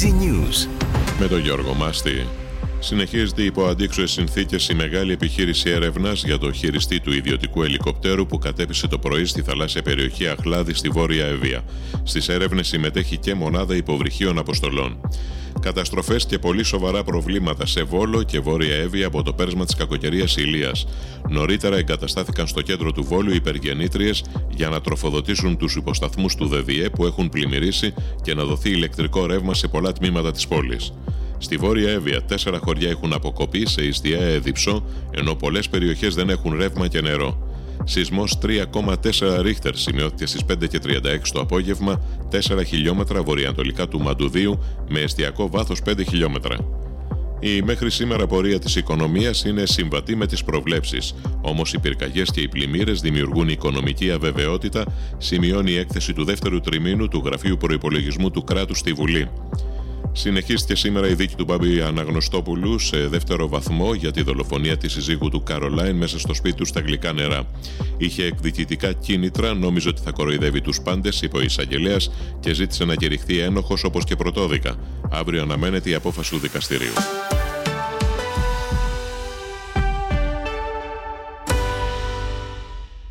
Easy News. Με τον Γιώργο Μάστη. Συνεχίζεται υπό αντίξωες συνθήκες η μεγάλη επιχείρηση έρευνας για το χειριστή του ιδιωτικού ελικοπτέρου που κατέπισε το πρωί στη θαλάσσια περιοχή Αχλάδη στη Βόρεια Εβία. Στις έρευνες συμμετέχει και μονάδα υποβρυχίων αποστολών. Καταστροφές και πολύ σοβαρά προβλήματα σε Βόλο και Βόρεια Εύβοια από το πέρασμα της κακοκαιρίας Ηλίας. Νωρίτερα εγκαταστάθηκαν στο κέντρο του Βόλου υπεργεννήτριε για να τροφοδοτήσουν τους υποσταθμούς του ΔΔΕ που έχουν πλημμυρίσει και να δοθεί ηλεκτρικό ρεύμα σε πολλά τμήματα της πόλης. Στη Βόρεια Εύβοια, τέσσερα χωριά έχουν αποκοπεί σε ιστιά εδιψό, ενώ πολλές περιοχές δεν έχουν ρεύμα και νερό. Σεισμός 3,4 ρίχτερ σημειώθηκε στις 5 και 36 το απόγευμα, 4 χιλιόμετρα βορειοανατολικά του Μαντουδίου, με εστιακό βάθος 5 χιλιόμετρα. Η μέχρι σήμερα πορεία της οικονομίας είναι συμβατή με τις προβλέψεις. Όμως οι πυρκαγιές και οι πλημμύρες δημιουργούν οικονομική αβεβαιότητα, σημειώνει η έκθεση του δεύτερου τριμήνου του Γραφείου Προπολογισμού του Κράτους στη Βουλή. Συνεχίστηκε σήμερα η δίκη του Μπάμπη Αναγνωστόπουλου σε δεύτερο βαθμό για τη δολοφονία της συζύγου του Καρολάιν μέσα στο σπίτι του στα γλυκά νερά. Είχε εκδικητικά κίνητρα, νόμιζε ότι θα κοροϊδεύει τους πάντες, είπε ο εισαγγελέας και ζήτησε να κηρυχθεί ένοχος όπως και πρωτόδικα. Αύριο αναμένεται η απόφαση του δικαστηρίου.